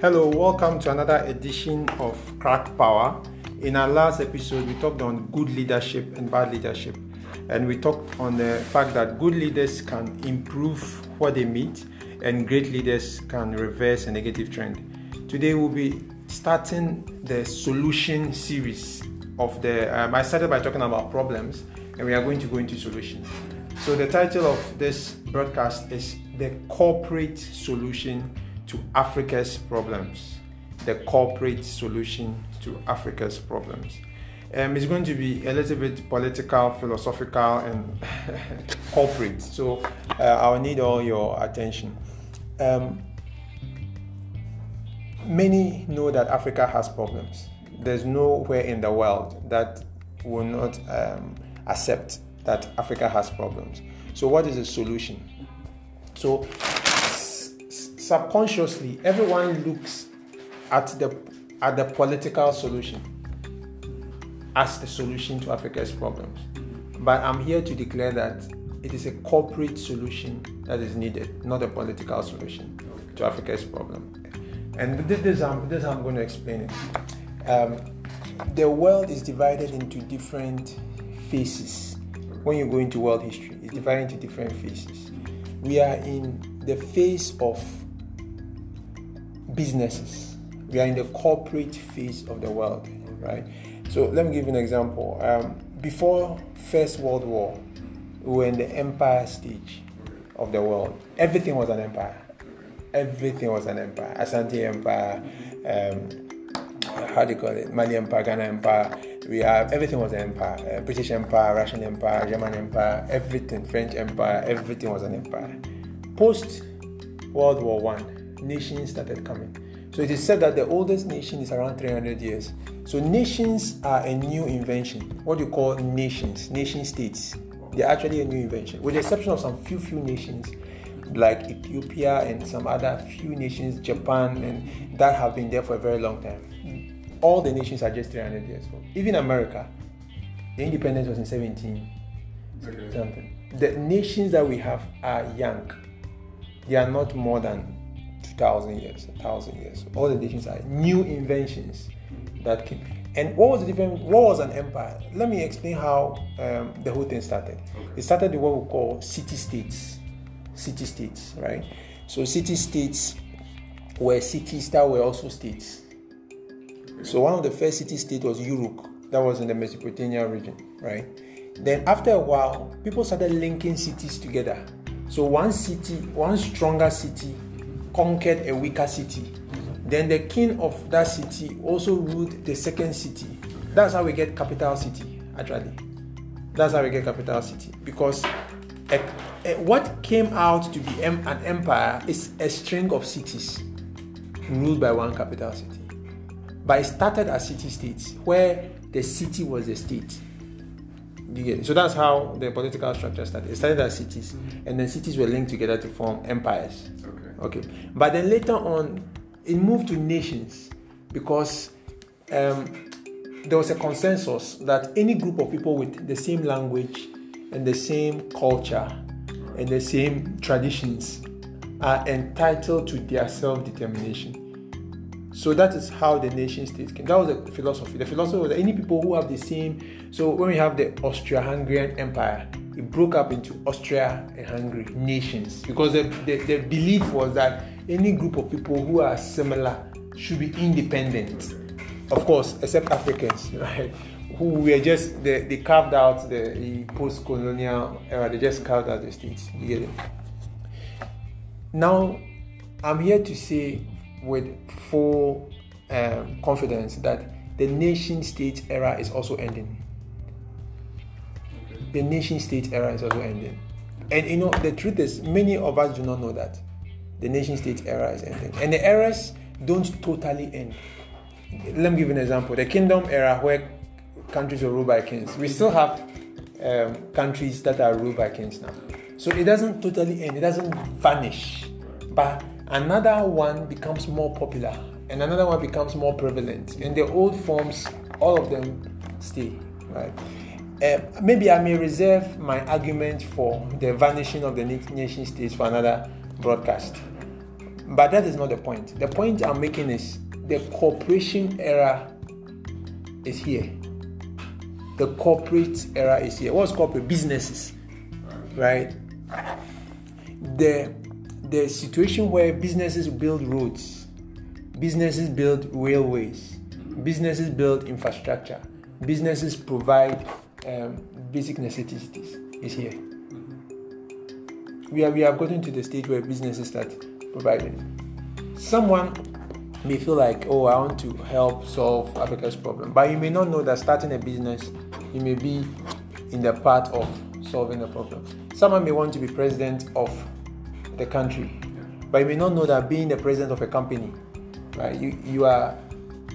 Hello, welcome to another edition of Crack Power. In our last episode, we talked on good leadership and bad leadership, and we talked on the fact that good leaders can improve what they meet, and great leaders can reverse a negative trend. Today, we'll be starting the solution series of the. Um, I started by talking about problems, and we are going to go into solutions. So, the title of this broadcast is The Corporate Solution to Africa's Problems. The Corporate Solution to Africa's Problems. Um, it's going to be a little bit political, philosophical, and corporate. So, uh, I'll need all your attention. Um, many know that Africa has problems. There's nowhere in the world that will not um, accept that Africa has problems. So, what is the solution? So, subconsciously, everyone looks at the at the political solution as the solution to Africa's problems. But I'm here to declare that it is a corporate solution that is needed, not a political solution to Africa's problem. And this, this, um, this I'm going to explain it. Um, the world is divided into different phases. When you go into world history, it's divided into different phases. We are in the phase of businesses. We are in the corporate phase of the world, right? So let me give you an example. Um, before First World War, we were in the empire stage of the world. Everything was an empire. Everything was an empire. Asante Empire, um, how do you call it? Mali Empire, Ghana Empire. We have everything was an empire. Uh, British Empire, Russian Empire, German Empire, everything. French Empire, everything was an empire. Post World War One, nations started coming. So it is said that the oldest nation is around 300 years. So nations are a new invention. What do you call nations? Nation states. They're actually a new invention, with the exception of some few few nations like Ethiopia and some other few nations, Japan, and that have been there for a very long time. All the nations are just 300 years old. Even America, the independence was in 17 something. The nations that we have are young. They are not more than 2,000 years, 1,000 years. All the nations are new inventions that came. And what was the difference? What was an empire? Let me explain how um, the whole thing started. It started with what we call city states. City states, right? So city states were cities that were also states. So one of the first city states was Uruk, that was in the Mesopotamia region, right? Then after a while, people started linking cities together. So one city, one stronger city, conquered a weaker city. Then the king of that city also ruled the second city. That's how we get capital city, actually. That's how we get capital city because a, a, what came out to be an empire is a string of cities ruled by one capital city. But it started as city states where the city was the state. So that's how the political structure started. It started as cities, and then cities were linked together to form empires. Okay. Okay. But then later on, it moved to nations because um, there was a consensus that any group of people with the same language and the same culture and the same traditions are entitled to their self determination. So that is how the nation state came. That was the philosophy. The philosophy was that any people who have the same. So when we have the Austria-Hungarian Empire, it broke up into Austria and Hungary nations because the, the, the belief was that any group of people who are similar should be independent. Of course, except Africans, right? Who were just they, they carved out the, post-colonial era. They just carved out the states. You get it? Now, I'm here to say with full um, confidence that the nation state era is also ending. The nation state era is also ending. And you know, the truth is, many of us do not know that the nation state era is ending. And the eras don't totally end. Let me give an example. The kingdom era, where countries were ruled by kings, we still have um, countries that are ruled by kings now. So it doesn't totally end, it doesn't vanish. But another one becomes more popular and another one becomes more prevalent. And the old forms, all of them stay, right? Uh, maybe I may reserve my argument for the vanishing of the nation states for another broadcast. But that is not the point. The point I'm making is the corporation era is here. The corporate era is here. What's corporate? Businesses, right? The the situation where businesses build roads, businesses build railways, businesses build infrastructure, businesses provide um, basic necessities is here. We, are, we have gotten to the stage where businesses start providing. Someone may feel like, oh, I want to help solve Africa's problem, but you may not know that starting a business, you may be in the part of solving the problem. Someone may want to be president of the country, but you may not know that being the president of a company, right, you, you are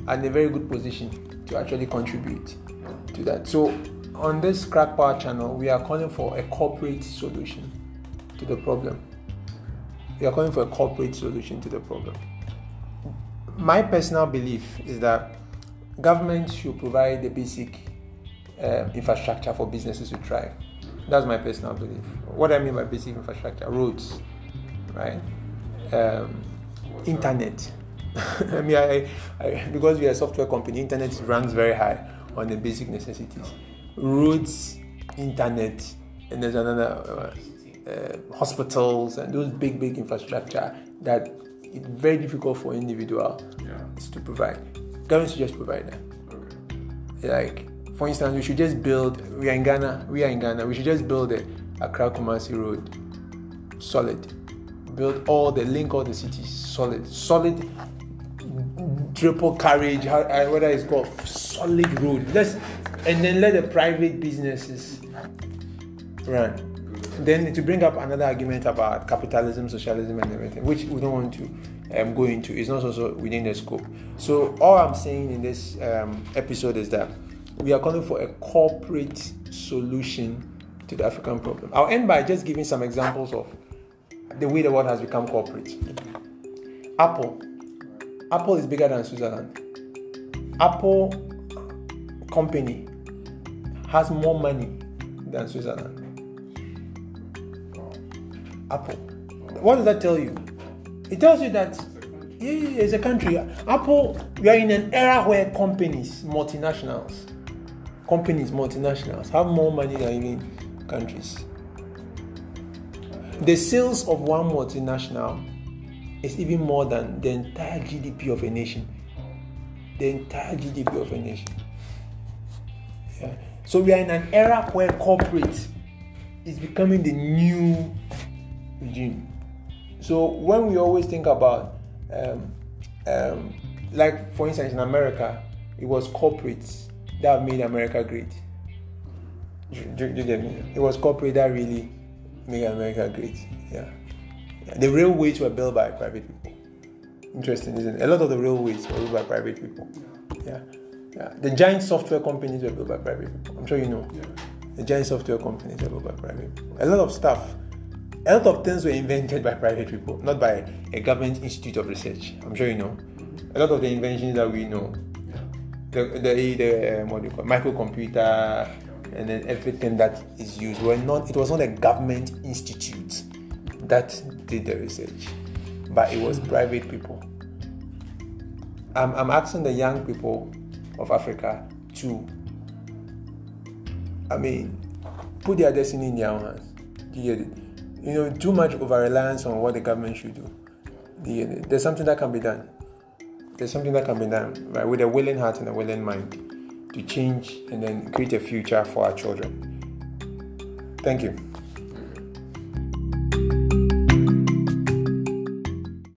in a very good position to actually contribute to that. So, on this Crack Power channel, we are calling for a corporate solution to the problem. We are calling for a corporate solution to the problem. My personal belief is that government should provide the basic uh, infrastructure for businesses to thrive. That's my personal belief. What I mean by basic infrastructure, roads, right? Um, internet. I mean, I, I, because we are a software company, internet ranks very high on the basic necessities. Roads, internet, and there's another uh, uh, hospitals and those big, big infrastructure that it's very difficult for individual yeah. to provide. Government should just provide that. Okay. Like, for instance, we should just build. We are in Ghana. We are in Ghana. We should just build a Accra Kumasi road, solid. Build all the link all the cities, solid, solid. Triple carriage, how, whether it's called solid road. Let's and then let the private businesses run. Then to bring up another argument about capitalism, socialism, and everything, which we don't want to um, go into, it's not also within the scope. So all I'm saying in this um, episode is that we are calling for a corporate solution to the African problem. I'll end by just giving some examples of the way the world has become corporate. Apple. Apple is bigger than Switzerland. Apple company has more money than Switzerland. Apple. What does that tell you? It tells you that it's a country. Apple, we are in an era where companies, multinationals, companies, multinationals have more money than even countries. The sales of one multinational is even more than the entire GDP of a nation. The entire GDP of a nation. Yeah. So we are in an era where corporate is becoming the new regime. So when we always think about, um, um, like for instance in America, it was corporates that made America great. Do, do, do you get me? It was corporate that really made America great. Yeah. The railways were built by private people. Interesting, isn't it? A lot of the railways were built by private people. Yeah. Yeah. The giant software companies were built by private people. I'm sure you know. Yeah. The giant software companies were built by private people. A lot of stuff a lot of things were invented by private people, not by a government institute of research. I'm sure you know. A lot of the inventions that we know, the the, the um, what do you call it, microcomputer, and then everything that is used were not. It was not a government institute that did the research, but it was private people. I'm, I'm asking the young people of Africa to, I mean, put their destiny in their own hands. You get it? you know, too much over reliance on what the government should do. The, there's something that can be done. There's something that can be done, right, with a willing heart and a willing mind to change and then create a future for our children. Thank you.